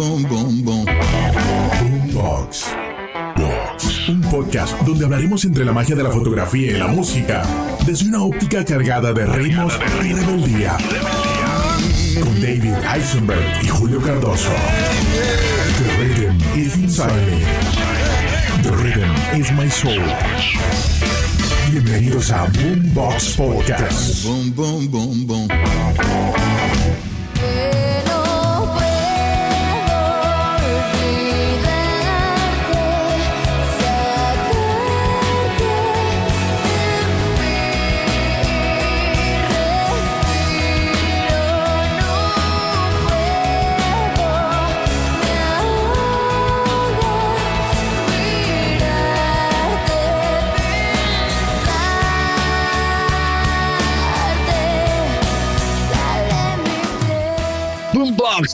boom, boom, boom. Boombox. Un podcast donde hablaremos entre la magia de la fotografía y la música, desde una óptica cargada de ritmos y rebeldía. Con David Eisenberg y Julio Cardoso. The rhythm is inside me. The rhythm is my soul. Bienvenidos a Boombox Podcast. Boom, boom, boom, boom.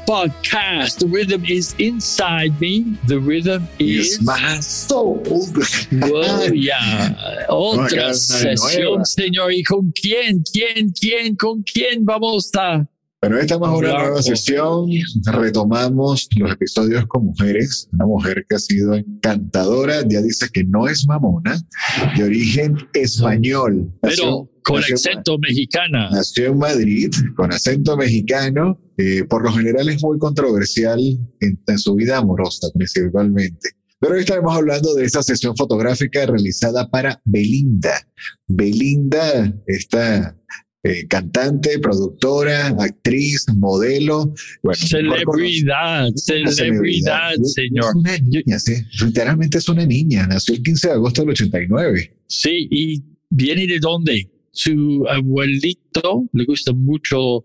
Podcast. The rhythm is inside me. The rhythm is. Is my soul. Wow, ya. Otra sesión, señor. ¿Y con quién? ¿Quién? ¿Quién? ¿Con quién vamos a.? Bueno, estamos en una nueva sesión. Retomamos los episodios con mujeres. Una mujer que ha sido encantadora. Ya dice que no es mamona, de origen español. Pero con nació- acento mexicana. Nació en Madrid, con acento mexicano. Eh, por lo general es muy controversial en, en su vida amorosa, principalmente. Pero hoy estaremos hablando de esta sesión fotográfica realizada para Belinda. Belinda, esta eh, cantante, productora, actriz, modelo. Bueno, Celebridad, celebridad, Es- señor. Es una niña, sí. Literalmente es una niña. Nació el 15 de agosto del 89. Sí, ¿y viene de dónde? Su abuelito le gusta mucho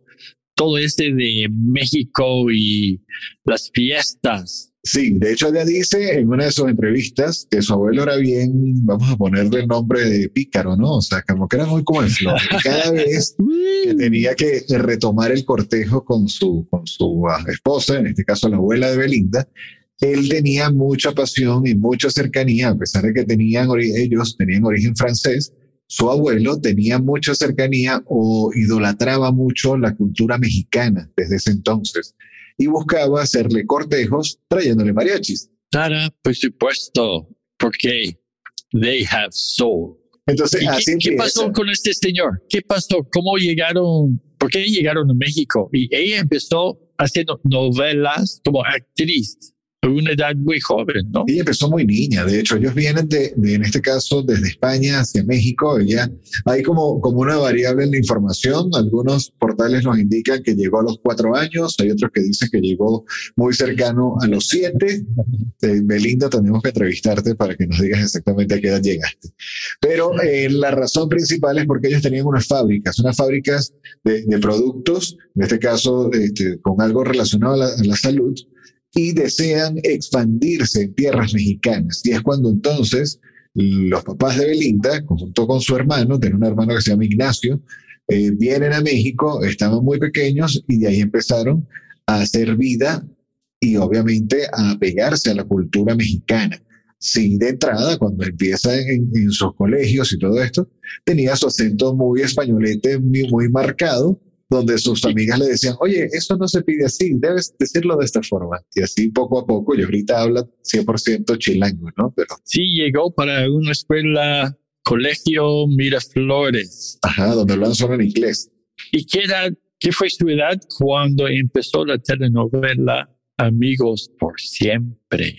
todo este de México y las fiestas. Sí, de hecho ella dice en una de sus entrevistas que su abuelo era bien, vamos a ponerle el nombre de pícaro, ¿no? O sea, como que era muy como el flor. Cada vez que tenía que retomar el cortejo con su, con su ah, esposa, en este caso la abuela de Belinda, él tenía mucha pasión y mucha cercanía, a pesar de que tenían, ellos tenían origen francés, su abuelo tenía mucha cercanía o idolatraba mucho la cultura mexicana desde ese entonces y buscaba hacerle cortejos trayéndole mariachis. Sara, por supuesto, porque they have soul. Entonces, ¿Y así qué, qué pasó con este señor? ¿Qué pasó? ¿Cómo llegaron? ¿Por qué llegaron a México? Y ella empezó haciendo novelas como actriz una edad muy joven, ¿no? Ella empezó muy niña, de hecho, ellos vienen de, de, en este caso, desde España hacia México. Ella, hay como, como una variable en la información. Algunos portales nos indican que llegó a los cuatro años, hay otros que dicen que llegó muy cercano a los siete. Eh, Belinda, tenemos que entrevistarte para que nos digas exactamente a qué edad llegaste. Pero eh, la razón principal es porque ellos tenían unas fábricas, unas fábricas de, de productos, en este caso este, con algo relacionado a la, a la salud, y desean expandirse en tierras mexicanas. Y es cuando entonces los papás de Belinda, junto con su hermano, tiene un hermano que se llama Ignacio, eh, vienen a México, estaban muy pequeños y de ahí empezaron a hacer vida y obviamente a pegarse a la cultura mexicana. Sí, de entrada, cuando empieza en, en sus colegios y todo esto, tenía su acento muy españolete, muy, muy marcado, donde sus amigas le decían, oye, eso no se pide así, debes decirlo de esta forma. Y así poco a poco, y ahorita habla 100% chilango, ¿no? Pero, Sí, llegó para una escuela, colegio Miraflores. ajá, donde hablan solo en inglés. ¿Y qué edad, qué fue su edad cuando empezó la telenovela Amigos por Siempre?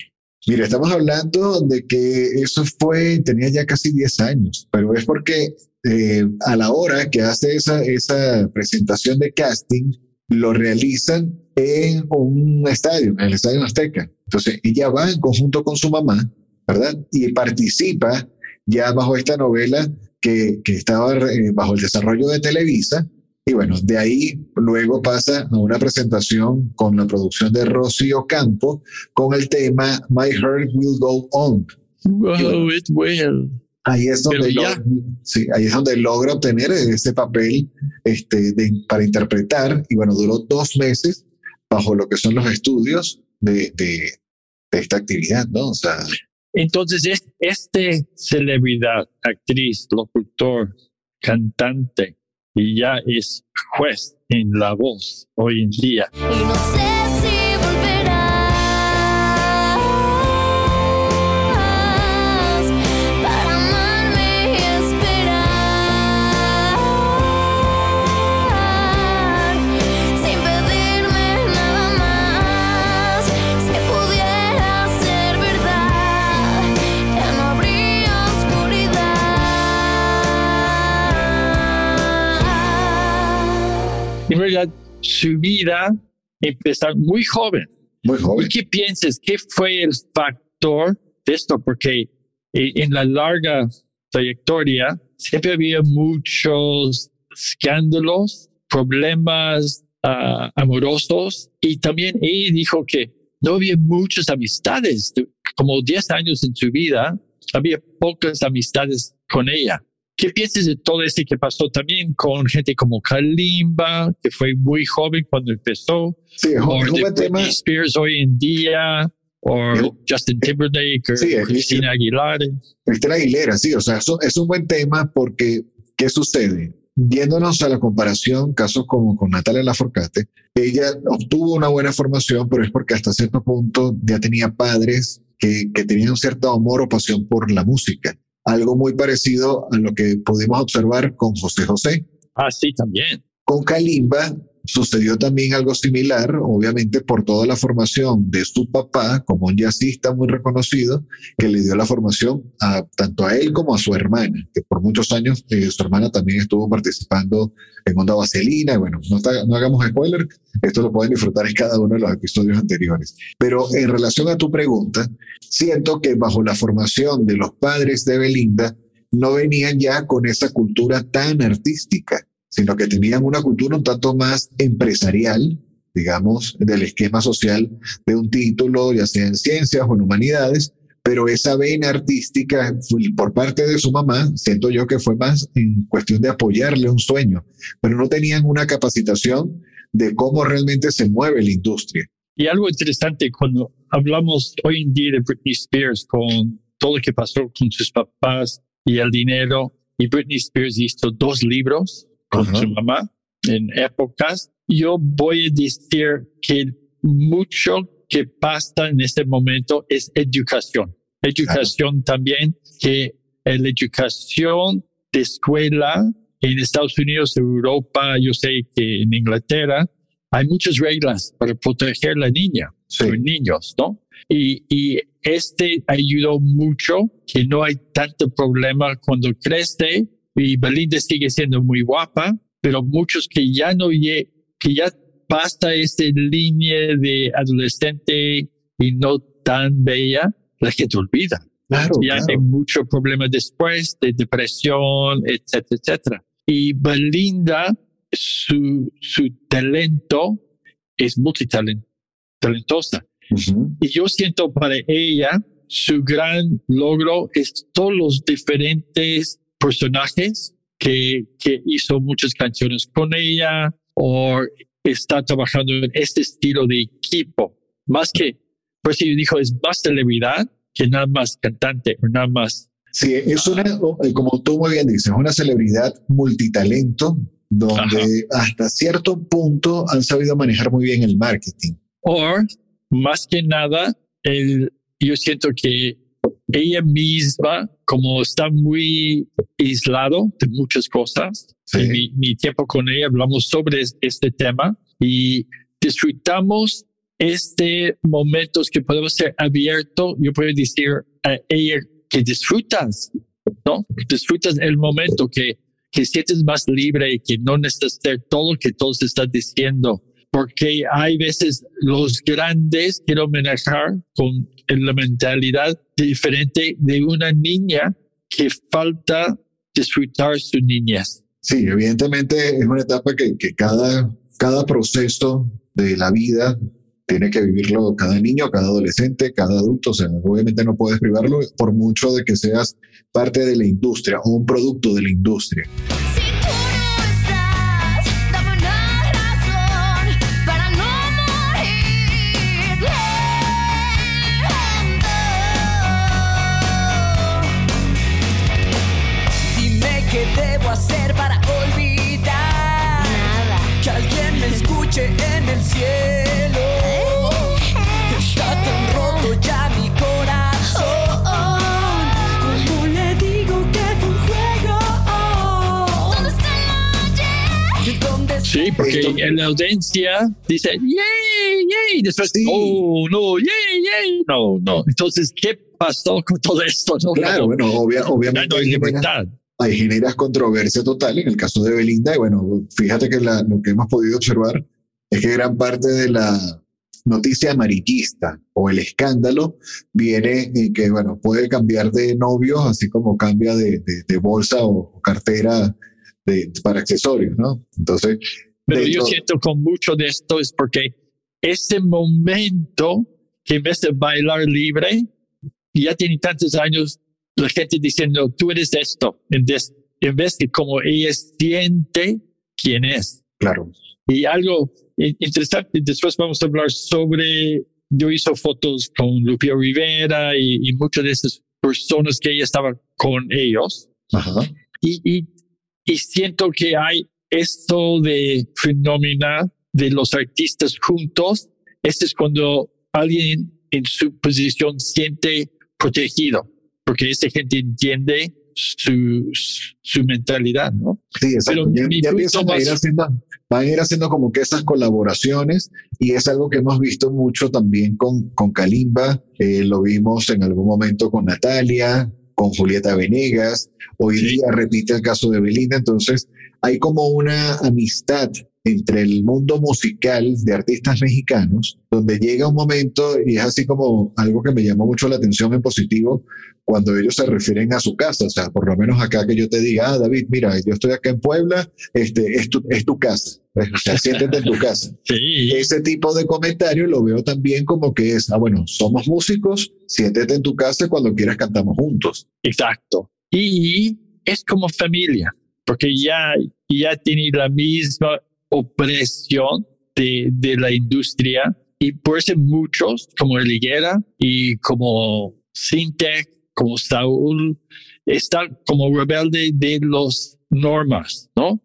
Mira, estamos hablando de que eso fue, tenía ya casi 10 años, pero es porque eh, a la hora que hace esa, esa presentación de casting, lo realizan en un estadio, en el Estadio Azteca. Entonces, ella va en conjunto con su mamá, ¿verdad? Y participa ya bajo esta novela que, que estaba eh, bajo el desarrollo de Televisa. Y bueno, de ahí luego pasa a una presentación con la producción de Rocío Campo con el tema My Heart Will Go On. Wow, it will. Ahí es donde, Pero ya. lo- sí, ahí es donde logra obtener ese papel este, de- para interpretar. Y bueno, duró dos meses bajo lo que son los estudios de, de, de esta actividad, ¿no? O sea, Entonces, es- este celebridad, actriz, locutor, cantante, y ya es juez en La Voz hoy en día. Y no sé su vida empezar muy joven. Muy joven. ¿Y qué piensas? ¿Qué fue el factor de esto? Porque eh, en la larga trayectoria siempre había muchos escándalos, problemas ah, amorosos y también ella dijo que no había muchas amistades, como 10 años en su vida, había pocas amistades con ella. ¿Qué piensas de todo esto que pasó también con gente como Kalimba, que fue muy joven cuando empezó? Sí, un, o de tema. Britney Spears hoy en día, o Justin Timberlake, o Sí, Cristina Aguilar. Cristina Aguilera, sí, o sea, eso es un buen tema porque, ¿qué sucede? Yéndonos a la comparación, casos como con Natalia Laforcate, ella obtuvo una buena formación, pero es porque hasta cierto punto ya tenía padres que, que tenían un cierto amor o pasión por la música. Algo muy parecido a lo que pudimos observar con José José. Ah, sí, también. Con Kalimba sucedió también algo similar, obviamente por toda la formación de su papá como un jazzista muy reconocido, que le dio la formación a, tanto a él como a su hermana, que por muchos años eh, su hermana también estuvo participando en Onda Vaselina. Bueno, no, está- no hagamos spoiler, esto lo pueden disfrutar en cada uno de los episodios anteriores. Pero en relación a tu pregunta, siento que bajo la formación de los padres de Belinda, no venían ya con esa cultura tan artística sino que tenían una cultura un tanto más empresarial, digamos, del esquema social de un título, ya sea en ciencias o en humanidades, pero esa vena artística por parte de su mamá, siento yo que fue más en cuestión de apoyarle un sueño, pero no tenían una capacitación de cómo realmente se mueve la industria. Y algo interesante cuando hablamos hoy en día de Britney Spears con todo lo que pasó con sus papás y el dinero, y Britney Spears hizo dos libros con Ajá. su mamá en épocas. Yo voy a decir que mucho que pasa en este momento es educación. Educación también, que la educación de escuela en Estados Unidos, Europa, yo sé que en Inglaterra, hay muchas reglas para proteger a la niña, Sí. los niños, ¿no? Y, y este ayudó mucho, que no hay tanto problema cuando crece y Belinda sigue siendo muy guapa, pero muchos que ya no que ya pasa esa línea de adolescente y no tan bella, la gente olvida. Claro, Y hay claro. mucho problema después de depresión, etcétera, etcétera. Y Belinda, su, su talento es multitalentosa. Ujú. Y yo siento para ella, su gran logro es todos los diferentes personajes que, que hizo muchas canciones con ella o está trabajando en este estilo de equipo. Más que, por eso yo dijo, es más celebridad que nada más cantante o nada más. Sí, es una, eh, como tú muy bien dices, una celebridad multitalento donde hasta cierto punto han sabido manejar muy bien el marketing. O más que nada, el, yo siento que ella misma, como está muy aislado de muchas cosas, Sí. en mi, mi tiempo con ella hablamos sobre es- este tema y disfrutamos este momentos que podemos ser abierto. Yo puedo decir a ella que disfrutas, ¿no? Disfrutas el momento que, que sientes más libre y que no necesitas todo lo que todos están diciendo. Porque hay veces los grandes quiero manejar con la mentalidad diferente de una niña que falta disfrutar su niñez. Sí, evidentemente es una etapa que, que cada, cada proceso de la vida tiene que vivirlo cada niño, cada adolescente, cada adulto. O sea, obviamente no puedes privarlo por mucho de que seas parte de la industria o un producto de la industria. Si hacer para olvidar Nada. que alguien me escuche en el cielo. Está tan roto ya mi corazón. ¿Cómo le digo que fue un juego? ¿Dónde está ¿Dónde está Sí, porque en la audiencia dice, yay, yay, después, Sí. no, no, yay, yay, no, no. Entonces, ¿qué pasó con todo esto? No, Claro, bueno, obvia- obviamente no hay libertad. Ahí generas controversia total en el caso de Belinda. Y bueno, fíjate que la- lo que hemos podido observar es que gran parte de la noticia amarillista o el escándalo viene en que, bueno, puede cambiar de novio, así como cambia de, de- de bolsa o cartera de- para accesorios, ¿no? Entonces, Pero yo siento con mucho de esto es porque ese momento que en vez de bailar libre, ya tiene tantos años la gente diciendo, tú eres esto, en vez, en vez de como ella siente quién es. claro, Y algo interesante, después vamos a hablar sobre, yo hice fotos con Lupio Rivera y, y muchas de esas personas que ella estaba con ellos. ajá, Y, y, y siento que hay esto de fenómeno de los artistas juntos. Este es cuando alguien en su posición siente protegido, porque esa gente entiende su, su, mentalidad, ¿no? sí, exacto. Pero Ya, ya empiezan a ir haciendo, van a ir haciendo como que esas colaboraciones y es algo que hemos visto mucho también con, con Kalimba, eh, lo vimos en algún momento con Natalia, con Julieta Venegas, hoy Sí. día repite el caso de Belinda, entonces hay como una amistad entre el mundo musical de artistas mexicanos, donde llega un momento y es así como algo que me llamó mucho la atención en positivo, cuando ellos se refieren a su casa, o sea, por lo menos acá que yo te diga, ah, David, mira, yo estoy acá en Puebla, este, es tu, es tu casa, o sea, siéntete en tu casa. Sí, Ese tipo de comentario lo veo también como que es, ah, bueno, somos músicos, siéntete en tu casa cuando quieras cantamos juntos. exacto. Y es como familia, porque ya, ya tiene la misma opresión de, de la industria y por eso muchos, como el Higuera y como Sintec, como Saúl, están como rebelde de los normas, ¿no?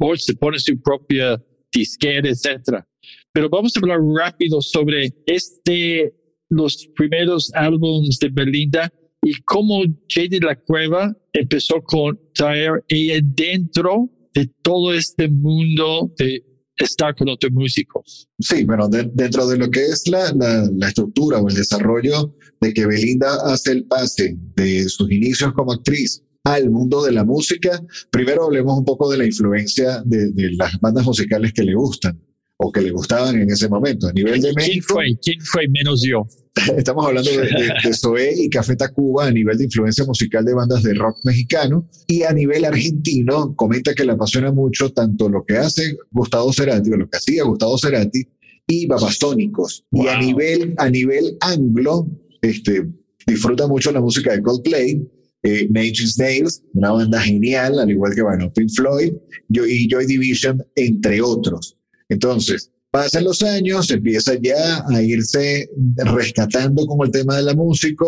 O se pone su propia disquera, etcétera. Pero vamos a hablar rápido sobre este, los primeros álbumes de Belinda y cómo Jay de la Cueva empezó con traer ella dentro de todo este mundo de estar con otros músicos. Sí, bueno, de- dentro de lo que es la, la, estructura o el desarrollo de que Belinda hace el pase de sus inicios como actriz al mundo de la música, primero hablemos un poco de la influencia de las bandas musicales que le gustan o que le gustaban en ese momento. A nivel de ¿Quién México, fue? ¿Quién fue menos yo? estamos hablando de, de, de Zoé y Café Tacuba a nivel de influencia musical de bandas de rock mexicano y a nivel argentino comenta que le apasiona mucho tanto lo que hace Gustavo Cerati o lo que hacía Gustavo Cerati y Babasónicos. Y a Wow. nivel, a nivel anglo, este, disfruta mucho la música de Coldplay, eh, Inch Nails, una banda genial, al igual que bueno, Pink Floyd Yo- y Joy Division, entre otros. Entonces, pasan los años, empieza ya a irse rescatando con el tema de la música,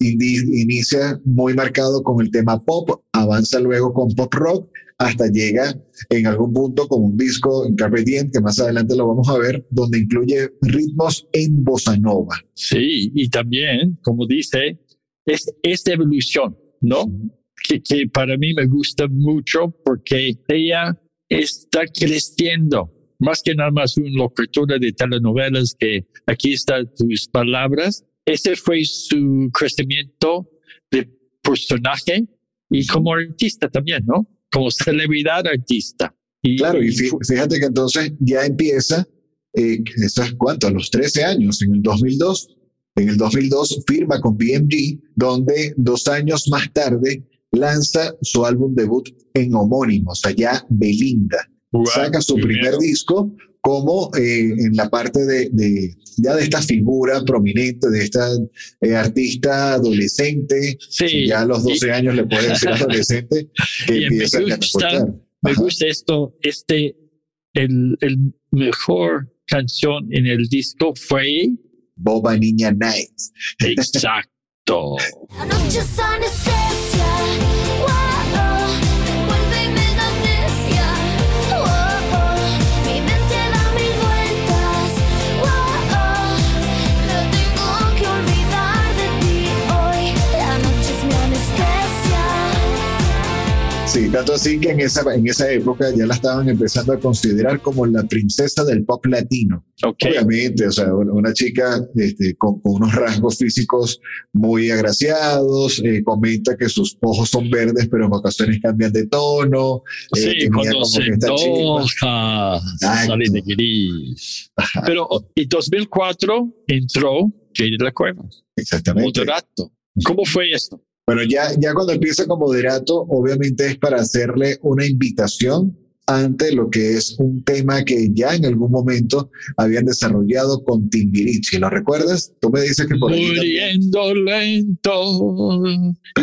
inicia muy marcado con el tema pop, avanza luego con pop rock, hasta llega en algún punto con un disco en Carpe Diem, que más adelante lo vamos a ver, donde incluye ritmos en bossa nova. Sí, y también, como dice, es esta evolución, ¿no? Que, que para mí me gusta mucho porque ella está creciendo. Más que nada más una locutora de telenovelas que aquí están tus palabras. Ese fue su crecimiento de personaje y como artista también, ¿no? Como celebridad artista. Y, Claro, y fí- fíjate que entonces ya empieza, eh, ¿sabes cuánto? A los 13 años, en el 2002. En el 2002 firma con BMG, donde dos años más tarde lanza su álbum debut en homónimo, o sea, ya Belinda. Saca su primer disco como eh, en la parte de, de- ya de esta figura prominente, de esta eh, artista adolescente, Sí, ya a los 12 años le puede decir adolescente, que y me empieza a gusta. Me gusta esto, este, el, el mejor canción en el disco fue Boba Niña Nights. exacto. Sí, Tanto así que en esa, en esa época ya la estaban empezando a considerar como la princesa del pop latino. Ok. Obviamente, o sea, una chica este, con, con unos rasgos físicos muy agraciados, eh, comenta que sus ojos son verdes, pero en ocasiones cambian de tono. eh, Sí, cuando se enoja, sale de gris. Pero en 2004 entró Jay de la Cueva, Exactamente. moderato. ¿Cómo fue esto? Bueno, ya, ya cuando empieza como moderato, obviamente es para hacerle una invitación ante lo que es un tema que ya en algún momento habían desarrollado con Timbiriche. ¿Lo recuerdas? Tú me dices que por ahí. Muriendo lento.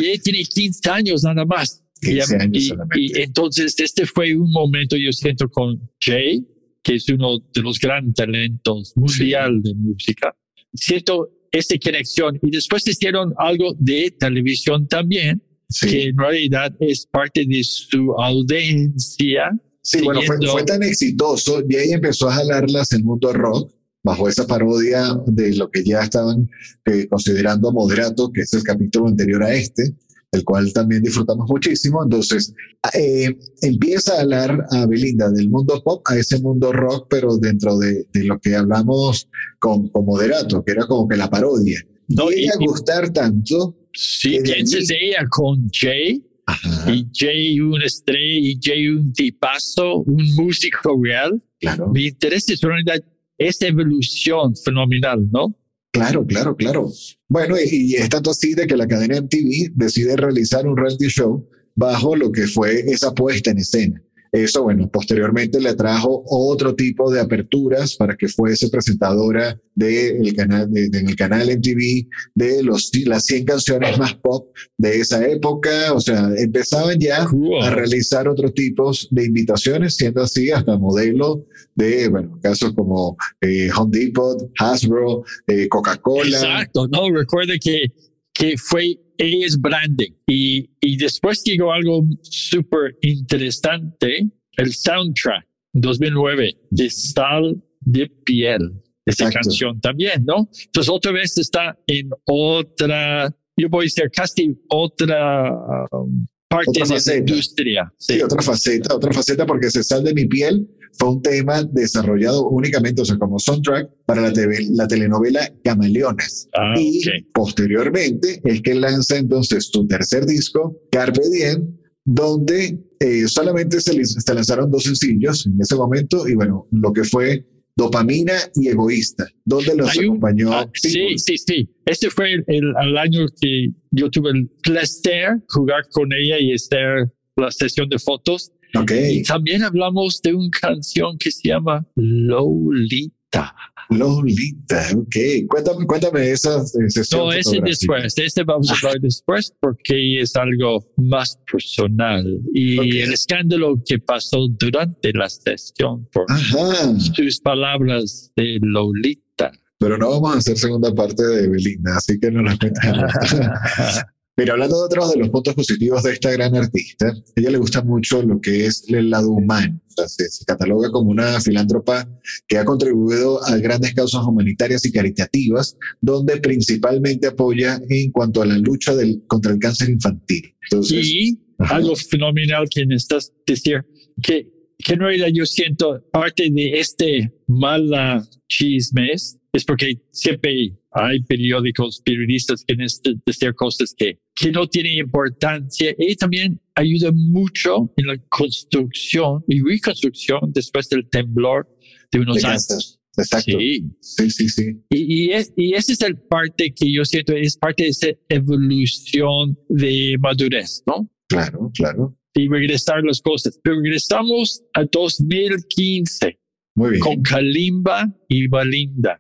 Y él tiene 15 años nada más. 15 y, años y- y entonces este fue un momento, yo siento, con Jay, que es uno de los grandes talentos mundial de música. Siento esta conexión. Y después hicieron algo de televisión también, Sí. que en realidad es parte de su audiencia. Sí, bueno, fue, fue tan exitoso y ahí empezó a jalarlas el mundo rock bajo esa parodia de lo que ya estaban eh, considerando moderato, que es el capítulo anterior a este, el cual también disfrutamos muchísimo. Entonces, eh, empieza a hablar a Belinda del mundo pop a ese mundo rock, pero dentro de, de lo que hablamos con, con moderato, que era como que la parodia. No, y y- a gustar tanto. Piensas allí- ella con Jay, Ajá, y Jay un estrella, y Jay un tipazo, un músico real, claro. interesa en realidad esta evolución fenomenal, ¿no? Claro, claro, claro. Bueno, y, y es tanto así de que la cadena MTV decide realizar un reality show bajo lo que fue esa puesta en escena. Eso, bueno, posteriormente le trajo otro tipo de aperturas para que fuese presentadora del canal, de, de- en el canal MTV de los, las 100 canciones más pop de esa época. O sea, empezaban ya Cool. a realizar otros tipos de invitaciones, siendo así hasta modelo de, bueno, casos como eh, Home Depot, Hasbro, eh, Coca-Cola. Exacto, no, recuerda que, que fue, es branding y, y después llegó algo súper interesante, el soundtrack 2009 de Sal de Piel, esa Exacto. canción también, ¿no? Entonces otra vez está en otra, yo voy a decir casi otra um, parte Otra de la industria. Sí, Sí. otra faceta, otra faceta porque Se sal de mi piel fue un tema desarrollado únicamente, o sea, como soundtrack para la, TV la telenovela Camaleones. Ah, y ok. posteriormente es que lanza entonces su tercer disco, Carpe Diem, donde eh, solamente se, se lanzaron dos sencillos en ese momento y bueno, lo que fue Dopamina y Egoísta, donde los Hay un- acompañó. Ah, sí, sí, sí. Este fue el, el- el año que yo tuve el placer jugar con ella y estar la sesión de fotos. Ok, Y también hablamos de una canción que se llama Lolita. Lolita, ok. Cuéntame, cuéntame esa sesión. No, ese después, de este vamos a hablar después porque es algo más personal y el escándalo que pasó durante la sesión por Ajá, sus palabras de Lolita. pero no vamos a hacer segunda parte de Belinda, así que no nos cuentas. Pero hablando de otros de los puntos positivos de esta gran artista, a ella le gusta mucho lo que es el lado humano. O sea, se, se cataloga como una filántropa que ha contribuido a grandes causas humanitarias y caritativas, donde principalmente apoya en cuanto a la lucha del, contra el cáncer infantil. Entonces, Y Ajá. algo fenomenal que necesitas decir, que, que en realidad yo siento parte de este mala chismes es porque siempre hay periódicos, periodistas que necesitan decir cosas que, que no tienen importancia y también ayuda mucho en la construcción y reconstrucción después del temblor de unos años. Exacto. Sí. Sí, sí, sí. Y, y, es, y esa es el parte que yo siento, es parte de esa evolución de madurez, ¿no? Claro, claro. Y regresar las cosas. Pero regresamos a 2015 Muy bien. con Kalimba y Balinda.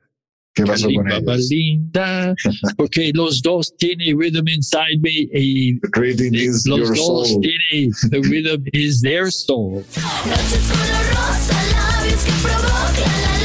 ¿Qué pasó con Kalimba, ellos? Balinda, porque los dos tienen Rhythm Inside Me y Reading eh, is los your dos soul. tienen The Rhythm is Their Soul. Noches color rosa, labios que provocan la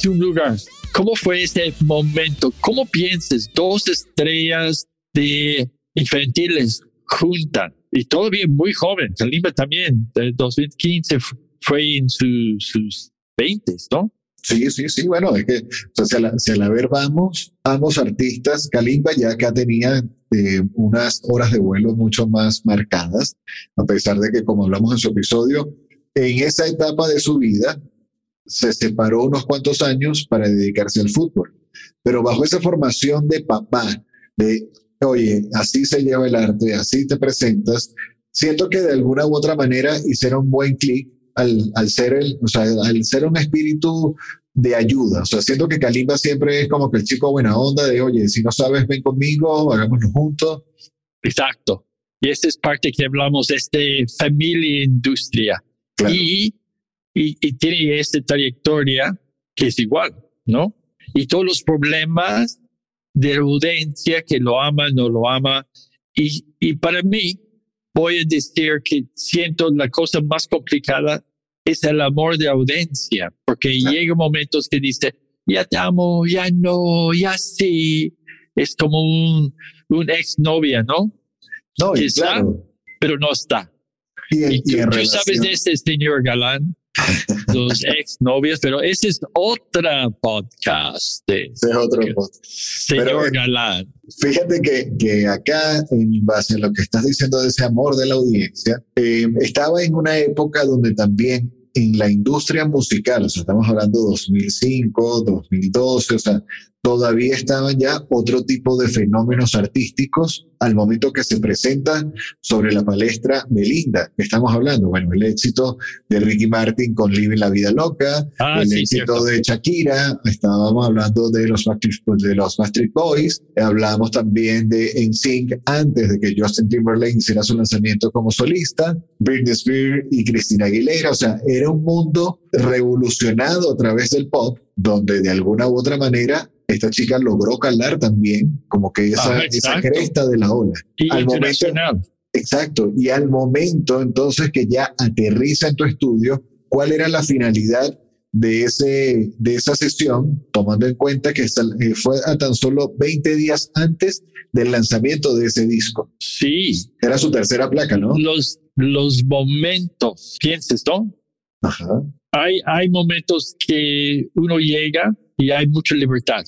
tienes un lugar. ¿Cómo fue ese momento? ¿Cómo piensas? Dos estrellas de infantiles juntan y todavía muy joven. Kalimba también, de 2015 fu- fue en su- sus 20, ¿no? Sí, sí, sí. Bueno, es que o sea, si, a la, si a la ver vamos, ambos artistas, Kalimba ya acá tenía eh, unas horas de vuelo mucho más marcadas, a pesar de que, como hablamos en su episodio, en esa etapa de su vida se separó unos cuantos años para dedicarse al fútbol. Pero bajo esa formación de papá, de, oye, así se lleva el arte, así te presentas, siento que de alguna u otra manera hicieron buen clic al, al ser el, o sea, al ser un espíritu de ayuda. O sea, siento que Kalimba siempre es como que el chico buena onda de, oye, si no sabes, ven conmigo, hagámoslo juntos. Exacto. Y esta es parte que hablamos, este familia industria. Claro. Y, y, y tiene esta trayectoria que es igual, ¿no? Y todos los problemas de audiencia que lo ama, no lo ama. Y, y para mí, voy a decir que siento la cosa más complicada es el amor de audiencia, porque Claro. llega momentos que dice, ya te amo, ya no, ya sí. Es como un, un exnovia, ¿no? No, y Quizá. claro. Pero no está. Y, en- Y tú, tú sabes de este señor Galán, los exnovios, pero ese es otra podcast de ese es otro punto. señor Pero, Galán. Fíjate que, que acá, en base a lo que estás diciendo de ese amor de la audiencia, eh, estaba en una época donde también en la industria musical, o sea, estamos hablando 2005, 2012, o sea, todavía estaban ya otro tipo de fenómenos artísticos al momento que se presentan sobre la palestra Belinda, que estamos hablando, bueno, el éxito de Ricky Martin con Living la Vida Loca, Ah, el sí, éxito cierto. de Shakira, estábamos hablando de los de los Backstreet Boys, hablábamos también de NSYNC antes de que Justin Timberlake hiciera su lanzamiento como solista, Britney Spears y Christina Aguilera, o sea, era un mundo revolucionado a través del pop, donde de alguna u otra manera esta chica logró calar también como que esa, Ah, esa cresta de la ola. Y al momento-. Exacto. Y al momento entonces que ya aterriza en tu estudio, ¿cuál era la finalidad de, ese, de esa sesión, tomando en cuenta que eh, fue a tan solo 20 días antes del lanzamiento de ese disco? Sí, Era su tercera placa, ¿no? los, los momentos, pienses, ¿no? Ajá. Hay, hay momentos que uno llega y hay mucha libertad,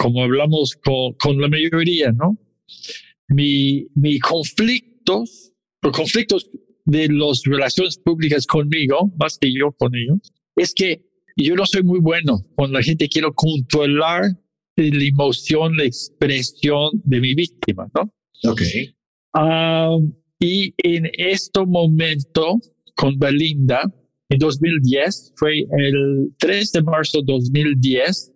como hablamos con, con la mayoría, ¿no? Mi, mi conflictos, los conflictos de las relaciones públicas conmigo, más que yo con ellos, es que yo no soy muy bueno con la gente, quiero controlar la emoción, la expresión de mi víctima, ¿no? Ok. Ah, y en este momento, con Belinda, en 2010, fue el 3 de marzo de 2010,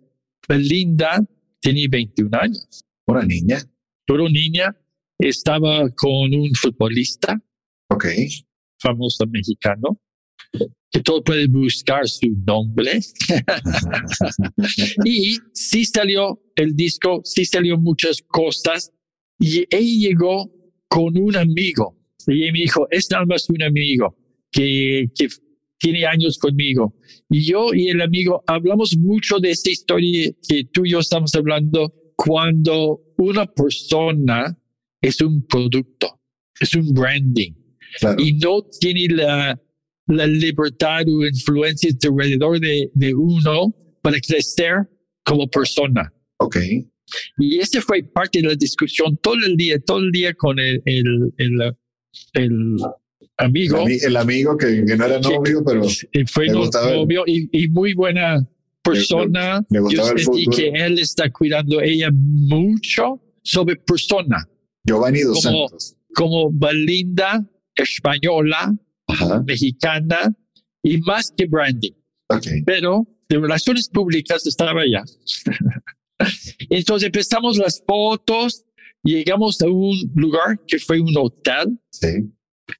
Belinda tenía 21 años. Una niña. Pero niña estaba con un futbolista Ok. famoso mexicano, que todo puede buscar su nombre. y sí salió el disco, sí salió muchas cosas. Y ella llegó con un amigo. Y me dijo, es nada más un amigo que, que tiene años conmigo. Y yo y el amigo hablamos mucho de esta historia que tú y yo estamos hablando cuando una persona es un producto, es un branding Claro. y no tiene la, la libertad o influencias alrededor de, de uno para crecer como persona. Ok. Y ese fue parte de la discusión todo el día, todo el día con el, el, el El, amigo. ami- el amigo que, que no era Que- novio, pero Y fue Le novio y, y muy buena persona. le gustaba Yo sentí fútbol. que él está cuidando a ella mucho sobre persona, Giovanni Dos Como- Santos. como Belinda, española, Ajá. mexicana y más que branding. Ok. pero de relaciones públicas estaba allá. Entonces empezamos las fotos, llegamos a un lugar que fue un hotel Sí.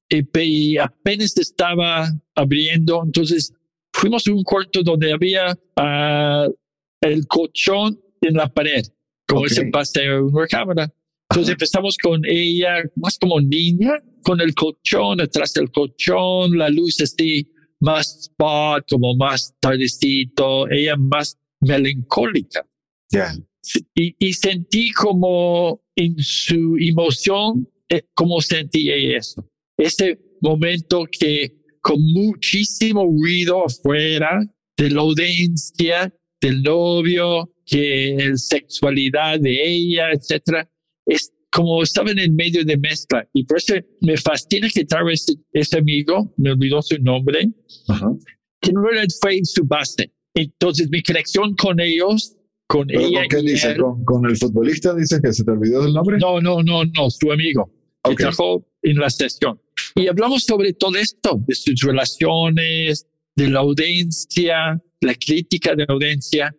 Y, pe- y apenas estaba abriendo, entonces fuimos a un cuarto donde había ah, el colchón en la pared, como Ok. ese paseo en una cámara. Entonces empezamos con ella, más como niña, con el colchón, atrás del colchón, la luz así, más spot, como más tardecito, ella más melancólica. Ya. Y, y sentí como en su emoción, eh, como sentí eso. Ese momento que con muchísimo ruido afuera de la audiencia, del novio, que la sexualidad de ella, etcétera, es como estaba en el medio de mezcla. Y por eso me fascina que tal vez ese amigo, me olvidó su nombre, Ajá. que en realidad fue su base. Entonces mi conexión con ellos, con ¿Pero ella ¿Con dices? él- ¿Con, con el futbolista dices que se te olvidó del nombre? no, no, no, no, su amigo, que Ok. trabajó en la sesión. Y hablamos sobre todo esto, de sus relaciones, de la audiencia, la crítica de la audiencia.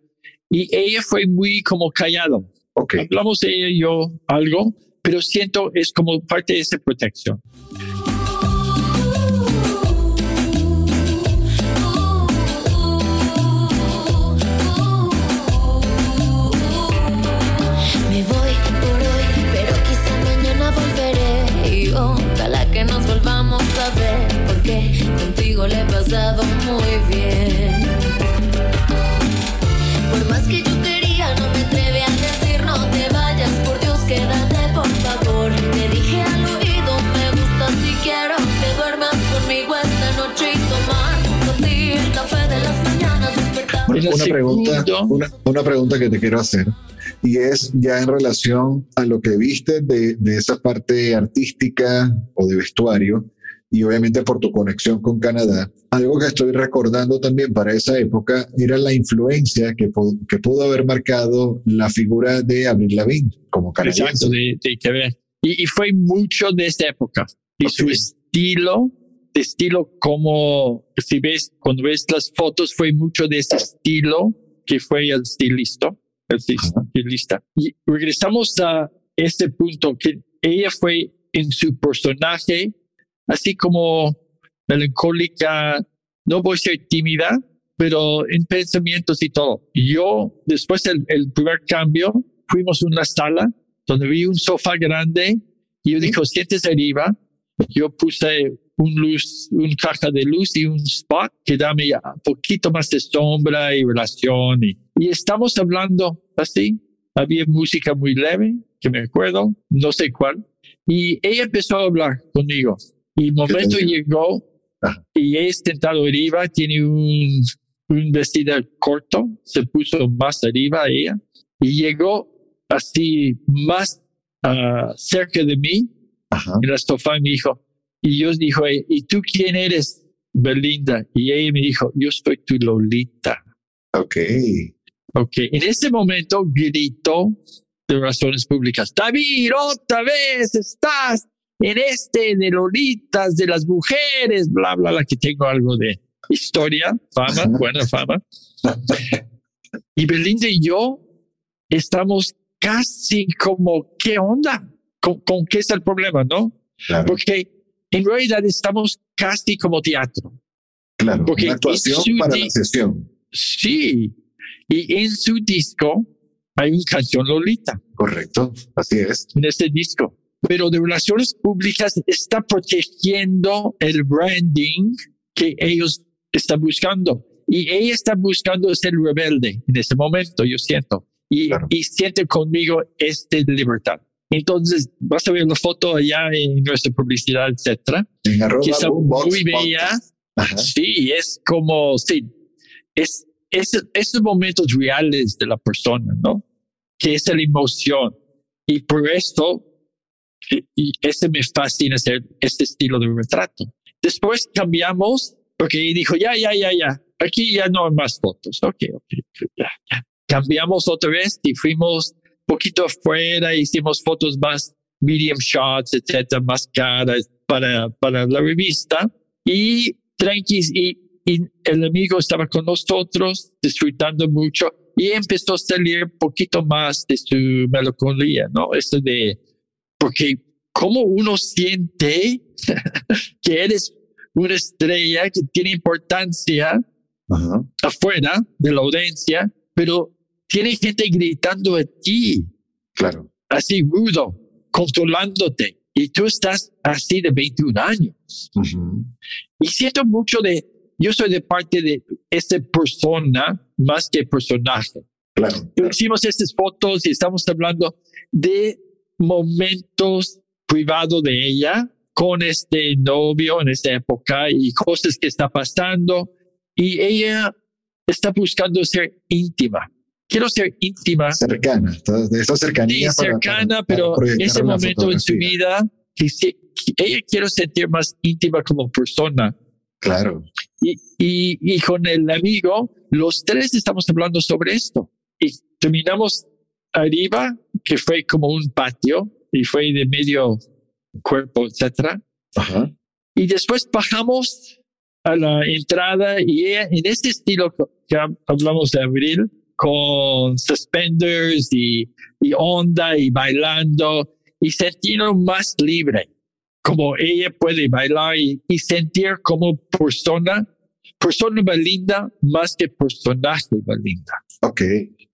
Y ella fue muy como callado. Ok. Hablamos de ella y yo algo, pero siento es como parte de esa protección. Contigo le he pasado muy bien. Por más que yo quería, no me atreví a decir no te vayas. Por Dios, quédate, por favor. Te dije al oído, me gusta si quiero que duermas conmigo esta noche y tomar contigo el café de las mañanas. Una, pregunta, una, una pregunta que te quiero hacer y es ya en relación a lo que viste de, de esa parte artística o de vestuario y obviamente por tu conexión con Canadá. Algo que estoy recordando también para esa época era la influencia que, que pudo haber marcado la figura de Avril Lavigne como canadiense. Exacto, de, de que ver. Y, y fue mucho de esa época. Y Ok. su estilo, de estilo como, si ves, cuando ves las fotos, fue mucho de ese estilo que fue el estilista. El estilista. Y regresamos a ese punto que ella fue en su personaje, así como melancólica, no voy a ser tímida, pero en pensamientos y todo. Yo, después del el primer cambio, fuimos a una sala donde vi un sofá grande y yo dije, siéntese arriba. Yo puse un luz, un caja de luz y un spot que dame un poquito más de sombra y relación. Y, y estamos hablando así. Había música muy leve, que me acuerdo, no sé cuál. Y ella empezó a hablar conmigo. Y dijo? llegó Ajá. y es sentado arriba, tiene un, un vestido corto, se puso más arriba ella y llegó así más ah, cerca de mí Ajá. en la sofá y me dijo, y yo dijo, ¿y tú quién eres, Belinda? Y ella me dijo, yo soy tu Lolita. Ok. Ok, en ese momento gritó de razones públicas, David, otra vez estás en este de Lolitas, de las mujeres, bla, bla, bla, que tengo algo de historia, fama, buena fama. Y Belinda y yo estamos casi como, ¿qué onda? ¿Con, con qué es el problema, no? Claro. Porque en realidad estamos casi como teatro. claro. porque Una actuación para la sesión. Sí. Y en su disco hay una canción Lolita, Correcto. Así es. en este disco. Pero de relaciones públicas está protegiendo el branding que ellos están buscando. Y ella está buscando ser rebelde en ese momento, yo siento. Y, Claro. y siente conmigo este libertad. Entonces, vas a ver la foto allá en nuestra publicidad, etcétera, En arroba que está muy bella. Sí, es como, sí, es, es esos momentos reales de la persona, ¿no? Que es la emoción. Y por esto, y, ese me fascina hacer este estilo de retrato. Después cambiamos, porque dijo, ya, ya, ya, ya, aquí ya no hay más fotos. Ok, ok, ya, ya. Cambiamos otra vez y fuimos poquito afuera, hicimos fotos más medium shots, etcétera, más caras para, para la revista y tranquis y, y el amigo estaba con nosotros disfrutando mucho y empezó a salir un poquito más de su melancolía, ¿no? Esto de, porque como uno siente que eres una estrella que tiene importancia Ajá. afuera de la audiencia, pero tiene gente gritando a ti, Claro. así rudo, controlándote, y tú estás así de 21 años. Y siento mucho de yo soy de parte de esta persona más que personaje. Claro. claro. Hicimos estas fotos y estamos hablando de momentos privados de ella con este novio en esta época y cosas que está pasando. Y ella está buscando ser íntima. Quiero ser íntima. Cercana, esa Sí, cercanía. para- cercana, para- pero para ese momento en su vida que, se- que ella quiere sentir más íntima como persona. Claro. Y, y, y con el amigo, los tres estamos hablando sobre esto. Y terminamos arriba, que fue como un patio, y fue de medio cuerpo, etcétera. Ajá. Y después bajamos a la entrada y ella, en este estilo que hab- hablamos de abril, con suspenders y, y onda y bailando y sentirnos más libre, como ella puede bailar y, y sentir como persona, persona Belinda más que personaje Belinda. Ok.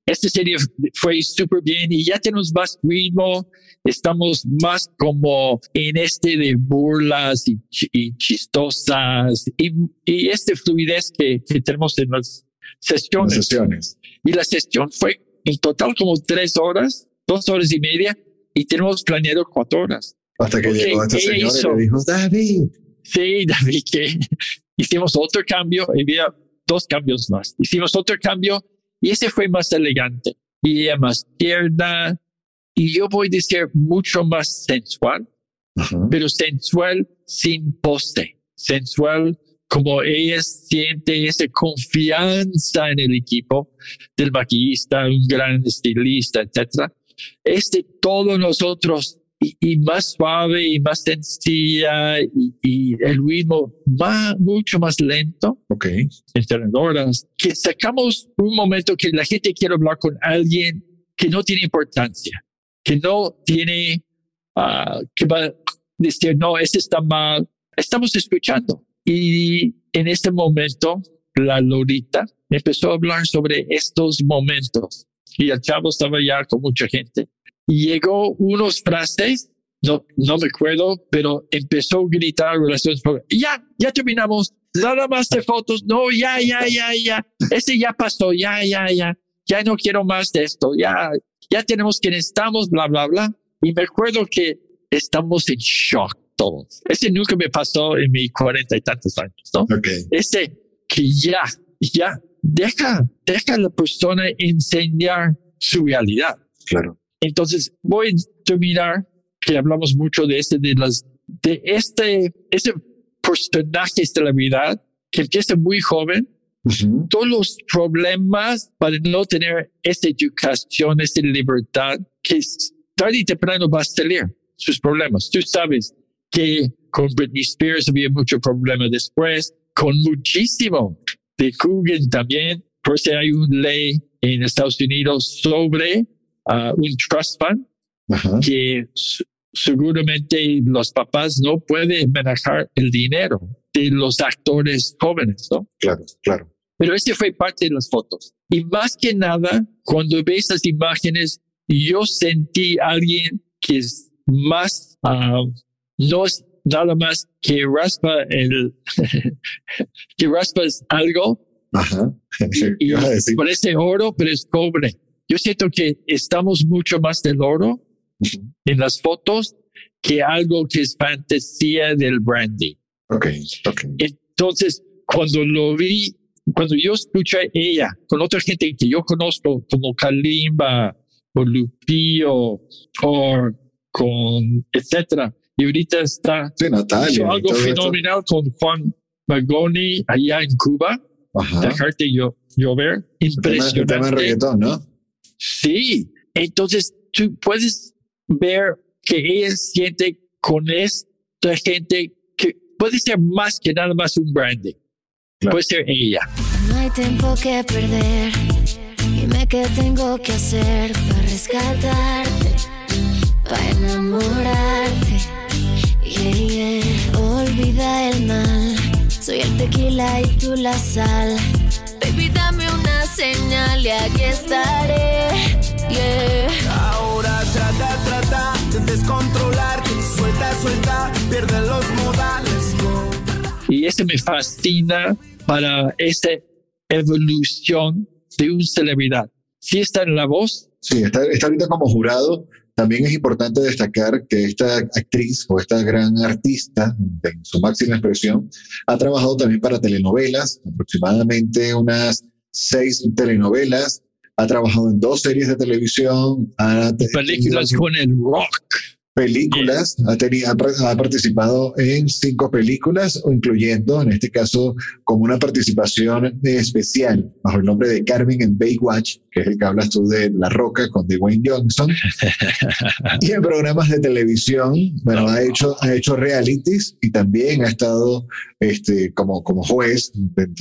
Esta serie fue súper bien y ya tenemos más ritmo, estamos más como en este de burlas y, y chistosas y, y este fluidez que, que tenemos en las Las sesiones. sesiones. Y la sesión fue en total como tres horas, dos horas y media y tenemos planeado cuatro horas. Hasta que Ok, llegó este ella señor hizo- y le dijo, David. Sí, David, que hicimos otro cambio, había dos cambios más. Hicimos otro cambio y ese fue más elegante. Y ella más tierna. Y yo voy a decir mucho más sensual, pero sensual sin pose, sensual como ella siente esa confianza en el equipo del maquillista, un gran estilista, etcétera. Este todos nosotros y, y más suave y más sencilla y, y el ritmo más, mucho más lento, Ok. entrenadoras, que sacamos un momento que la gente quiere hablar con alguien que no tiene importancia, que no tiene, ah, que va a decir, no, ese está mal. Estamos escuchando. Y en este momento, la Lorita empezó a hablar sobre estos momentos. Y el chavo estaba ya con mucha gente. Y llegó unos frases, no, no me acuerdo, pero empezó a gritar relaciones. Ya, ya terminamos. Nada más de fotos. No, ya, ya, ya, ya. Ese ya pasó. Ya, ya, ya. Ya no quiero más de esto. Ya, ya tenemos quien estamos, bla, bla, bla. Y me acuerdo que estamos en shock todos. Ese nunca me pasó en mis cuarenta y tantos años, ¿no? Ok. Ese que ya, ya, deja, deja a la persona enseñar su realidad. Claro. Entonces, voy a terminar, que hablamos mucho de este, de las, de este, ese personaje de la vida que empieza muy joven, Ujú. todos los problemas para no tener esta educación, esta libertad, que tarde y temprano va a salir sus problemas. Tú sabes que con Britney Spears había mucho problema después, con muchísimo de Coogan también, por eso hay una ley en Estados Unidos sobre ah, un trust fund Ajá. que seguramente los papás no pueden manejar el dinero de los actores jóvenes, ¿no? Claro, claro. Pero ese fue parte de las fotos. Y más que nada, cuando ves las imágenes, yo sentí a alguien que es más, ah, no es nada más que raspa el, que raspas algo Ajá. ¿Qué y parece oro, pero es cobre. Yo siento que estamos mucho más del oro en las fotos que algo que es fantasía del brandy. Ok, ok. Entonces, cuando lo vi, cuando yo escuché a ella con otra gente que yo conozco, como Kalimba o Lupillo o con etcétera, y ahorita está Sí, Natalia. hizo algo todo esto. fenomenal con Juan Magoni allá en Cuba, Ajá. dejarte yo, llover, El tema- el tema impresionante. reggaetón, ¿no? Sí, entonces tú puedes ver que ella siente con esta gente que puede ser más que nada más un branding. Claro. Puede ser ella. No hay tiempo que perder. Dime qué tengo que hacer para rescatarte, para enamorarte. Yeah, yeah. Olvida el mal. Soy el tequila y tú la sal. Baby, dame una señal y aquí estaré. Yeah. Ahora trata, trata de descontrolarte. Suelta, suelta, pierde los modales. Y ese me fascina para esa evolución de una celebridad. Si está en la voz, Sí, está, está ahorita como jurado. También es importante destacar que esta actriz o esta gran artista, en su máxima expresión, ha trabajado también para telenovelas, aproximadamente unas seis telenovelas, ha trabajado en dos series de televisión, ha películas con el rock. películas, ha, tenido, ha, par- ha participado en cinco películas, incluyendo, en este caso, como una participación especial bajo el nombre de Carmen en Baywatch, que es el que hablas tú de La Roca con Dwayne Johnson, y en programas de televisión, bueno, ha hecho, ha hecho realities y también ha estado este, como, como juez,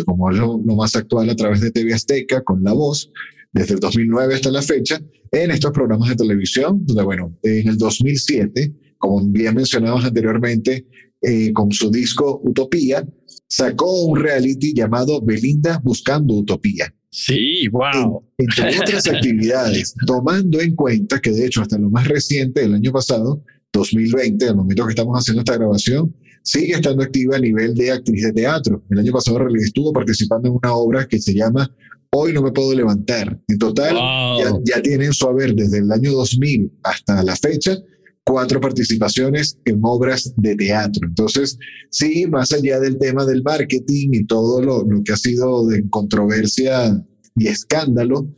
como lo, lo más actual a través de TV Azteca, con La Voz, desde el 2009 hasta la fecha, en estos programas de televisión, donde, bueno, en el 2007, como bien mencionamos anteriormente, eh, con su disco Utopía, sacó un reality llamado Belinda Buscando Utopía. Sí, wow. Entre otras actividades, tomando en cuenta que de hecho hasta lo más reciente del año pasado, 2020, al momento que estamos haciendo esta grabación, sigue estando activa a nivel de actriz de teatro. El año pasado estuvo participando en una obra que se llama Hoy no me puedo levantar. En total, Wow. ya, ya tiene en su haber desde el año 2000 hasta la fecha cuatro participaciones en obras de teatro. Entonces, sí, más allá del tema del marketing y todo lo, lo que ha sido de controversia y escándalo,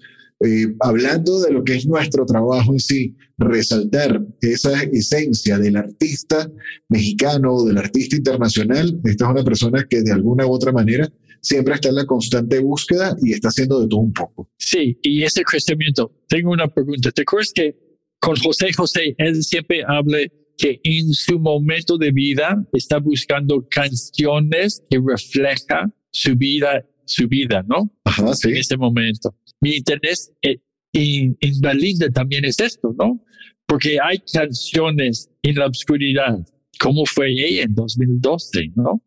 eh, hablando de lo que es nuestro trabajo en sí, resaltar esa esencia del artista mexicano o del artista internacional, esta es una persona que de alguna u otra manera siempre está en la constante búsqueda y está haciendo de todo un poco. Sí, y ese crecimiento. Tengo una pregunta. ¿Te acuerdas que con José José, él siempre habla que en su momento de vida está buscando canciones que refleja su vida, su vida, ¿no? Ajá, En sí. este momento. Mi interés eh, en, en Belinda también es esto, ¿no? Porque hay canciones en la oscuridad. ¿Cómo fue ella en 2012, no?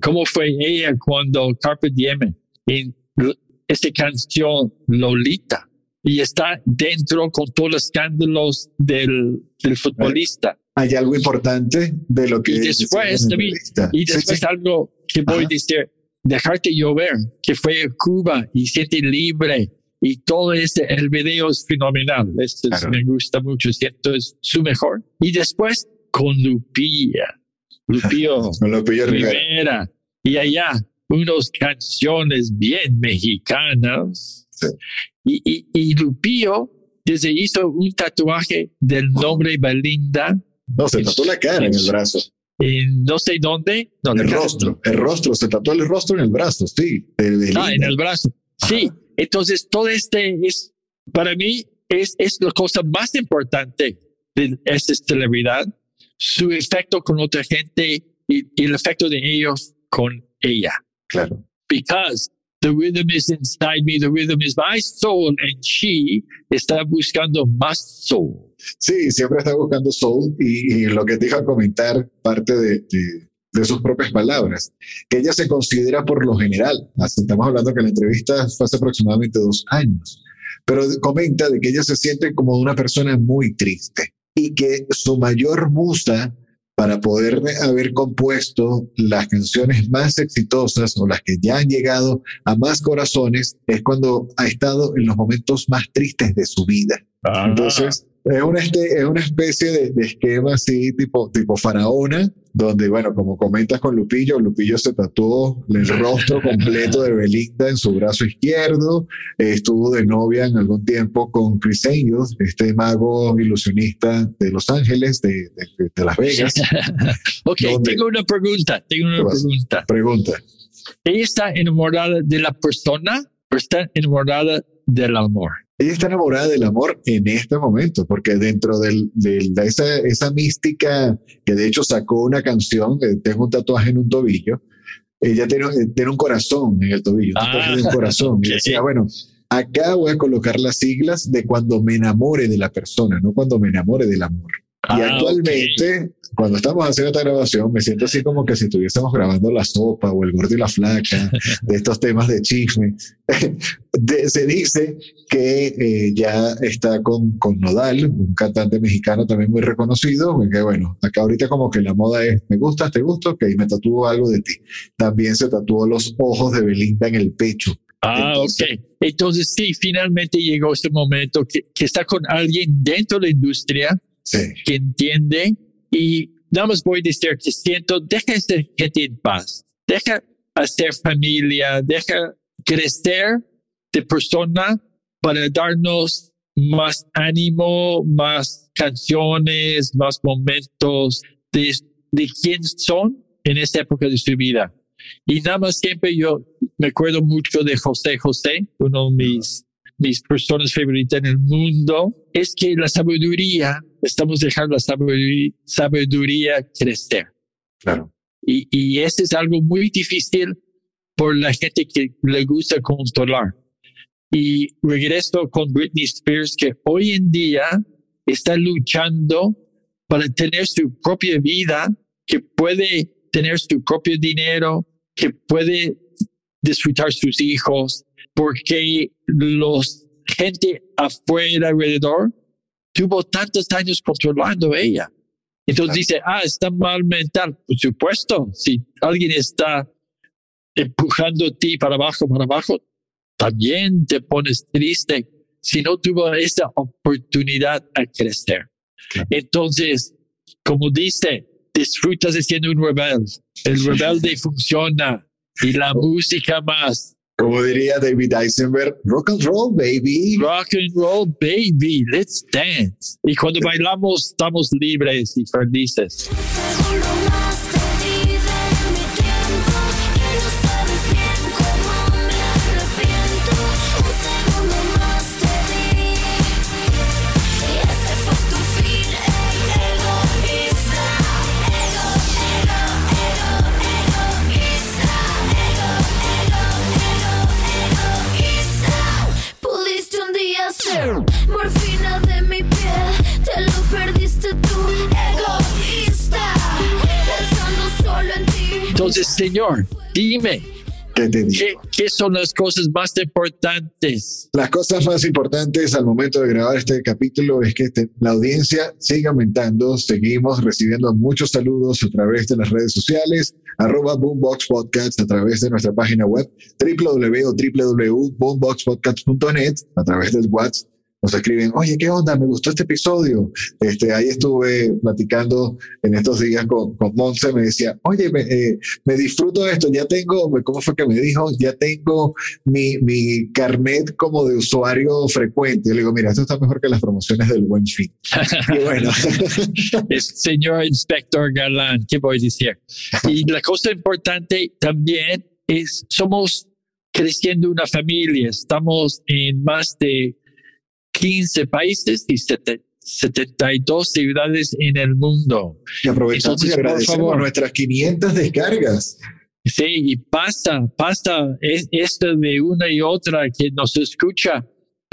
¿Cómo fue ella cuando Carpe Diem en esta canción Lolita? Y está dentro con todos los escándalos del, del futbolista. Hay algo importante de lo que Y después, David. Y después sí. algo que voy Ajá. a decir, dejarte llover, que fue a Cuba y siente libre. Y todo este, el video es fenomenal. Este es- me gusta mucho, siento es su mejor. Y después con Lupilla, Lupillo Con lo pillo Rivera. Y allá, unas canciones bien mexicanas. Sí. Y, y, y Lupillo desde hizo un tatuaje del nombre Belinda No, se tatuó la cara en el brazo. en no sé dónde. No, El rostro. El rostro. Se tatuó el rostro en el brazo, sí. Ah, en el brazo. Sí. Entonces, todo este es, para mí, es, es la cosa más importante de esta celebridad, su efecto con otra gente y, y el efecto de ellos con ella. Claro. Because the rhythm is inside me, the rhythm is my soul, and she está buscando más soul. Sí, siempre está buscando soul y, y lo que te iba a comentar parte de, de- de sus propias palabras, que ella se considera por lo general, así estamos hablando que la entrevista fue hace aproximadamente dos años, pero comenta de que ella se siente como una persona muy triste y que su mayor musa para poder haber compuesto las canciones más exitosas o las que ya han llegado a más corazones es cuando ha estado en los momentos más tristes de su vida. Entonces, es una, este, es una especie de, de esquema así, tipo, tipo faraona, donde, bueno, como comentas con Lupillo, Lupillo se tatuó el rostro completo de Belinda en su brazo izquierdo, estuvo de novia en algún tiempo con Chris Angel, este mago ilusionista de Los Ángeles, de, de- de Las Vegas. ok, ¿Dónde? tengo una pregunta, tengo ¿Qué una pregunta. Pregunta. ¿Ella está enamorada de la persona o está enamorada del amor? Ella está enamorada del amor en este momento, porque dentro del- del- de esa, esa mística, que de hecho sacó una canción, eh, tengo un tatuaje en un tobillo, ella tiene, eh, tiene un corazón en el tobillo, un Ah, un corazón. Y ok. decía, bueno, acá voy a colocar las siglas de cuando me enamore de la persona, no cuando me enamore del amor. Y Ah, actualmente, cuando estamos haciendo esta grabación, me siento así como que si estuviésemos grabando La Sopa o El Gordo y la Flaca, de estos temas de chisme. De- se dice que eh, ya está con, con Nodal, un cantante mexicano también muy reconocido, que bueno, acá ahorita como que la moda es, me gustas, te gusto, ok, me tatúo algo de ti. También se tatuó los ojos de Belinda en el pecho. Ah, Entonces- ok. Entonces sí, finalmente llegó ese momento que, que está con alguien dentro de la industria Que entiende. Y nada más voy a decir que siento, deja a esa gente en paz, deja hacer familia, deja crecer de persona para darnos más ánimo, más canciones, más momentos de, de quién son en esa época de su vida. Y nada más siempre yo me acuerdo mucho de José José, uno de mis, mis personas favoritas en el mundo, es que la sabiduría, estamos dejando la sabiduría, sabiduría crecer. claro. Y, y ese es algo muy difícil por la gente que le gusta controlar. Y regreso con Britney Spears, que hoy en día está luchando para tener su propia vida, que puede tener su propio dinero, que puede disfrutar sus hijos, porque los gente afuera alrededor tuvo tantos años controlando ella. Entonces dice, ah, está mal mental. Por supuesto, si alguien está empujando a ti para abajo, para abajo, también te pones triste si no tuvo esa oportunidad a crecer. Claro. Entonces, como dice, disfrutas de siendo un rebelde. El rebelde funciona y la música más. Como diría David Eisenberg, rock and roll, baby. Rock and roll, baby, let's dance. Y cuando bailamos, estamos libres y felices. Entonces, Señor, dime, ¿Qué te digo? ¿qué, qué son las cosas más importantes? Las cosas más importantes al momento de grabar este capítulo es que este- la audiencia sigue aumentando. Seguimos recibiendo muchos saludos a través de las redes sociales, arroba Boombox Podcast, a través de nuestra página web www.boomboxpodcast.net, a través del WhatsApp. Nos escriben, oye, ¿qué onda? Me gustó este episodio. Este, ahí estuve platicando en estos días con, con Monse, me decía, oye, me, eh, me disfruto de esto, ya tengo, ¿cómo fue que me dijo? Ya tengo mi, mi carnet como de usuario frecuente. Yo le digo, mira, esto está mejor que las promociones del Buen Fin. Y bueno, señor inspector Galán, ¿qué voy a decir? Y la cosa importante también es, somos creciendo una familia, estamos en más de 15 países y sete- 72 ciudades en el mundo. y aprovechamos Entonces, y por agradecemos favor. nuestras 500 descargas. Sí, y pasa, pasa es, esto de una y otra que nos escucha,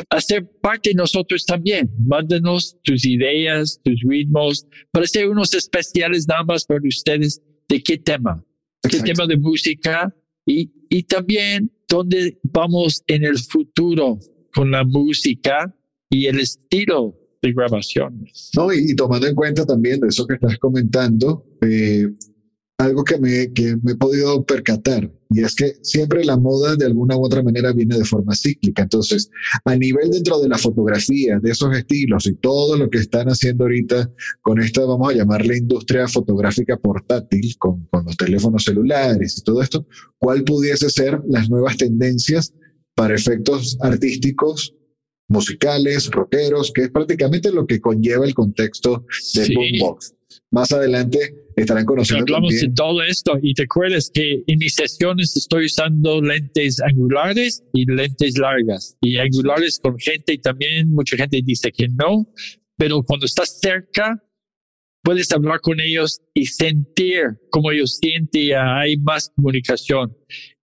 hacer parte de nosotros también. Mándanos tus ideas, tus ritmos, para hacer unos especiales nada más para ustedes. ¿De qué tema? ¿Qué Exacto. tema de música? Y, y también dónde vamos en el futuro con la música y el estilo de grabaciones. ¿no? Y, y tomando en cuenta también de eso que estás comentando, eh, algo que me, que me he podido percatar, y es que siempre la moda de alguna u otra manera viene de forma cíclica. Entonces, a nivel dentro de la fotografía, de esos estilos y todo lo que están haciendo ahorita con esta, vamos a llamarle industria fotográfica portátil, con, con los teléfonos celulares y todo esto, ¿cuál pudiese ser las nuevas tendencias para efectos artísticos musicales, rockeros, que es prácticamente lo que conlleva el contexto de Sí. Boombox. Más adelante estarán conociendo Hablamos de también. todo esto y te acuerdas que en mis sesiones estoy usando lentes angulares y lentes largas y angulares con gente y también mucha gente dice que no, pero cuando estás cerca puedes hablar con ellos y sentir cómo ellos sienten y hay más comunicación.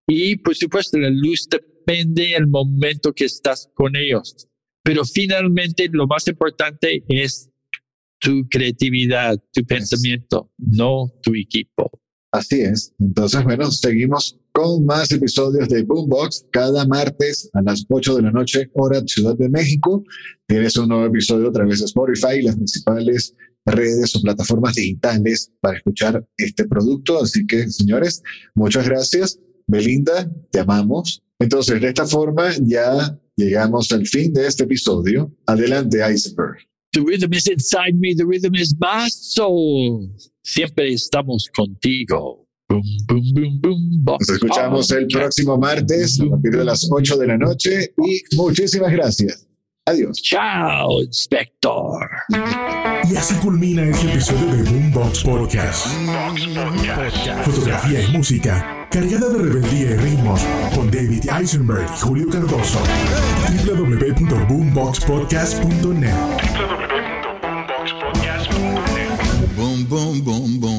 Y por supuesto la luz depende del momento que estás con ellos, pero finalmente lo más importante es tu creatividad, tu pensamiento, no tu equipo. Así es. Entonces, bueno, seguimos con más episodios de Boombox cada martes a las 8 de la noche, hora Ciudad de México. Tienes un nuevo episodio a través de Spotify y las principales redes o plataformas digitales para escuchar este producto. Así que, señores, muchas gracias. Belinda, te amamos. Entonces, de esta forma ya llegamos al fin de este episodio. Adelante, Iceberg. The rhythm is inside me, the rhythm is my soul. Siempre estamos contigo. Boom, boom, boom, boom. box. Nos escuchamos el próximo martes a partir de las 8 de la noche y muchísimas gracias. Adiós. Chao, inspector. Y así culmina este episodio de Boombox Podcast. Fotografía y música cargada de rebeldía y ritmos con David Eisenberg y Julio Cardoso. www.boomboxpodcast.net Boom, boom, boom, boom.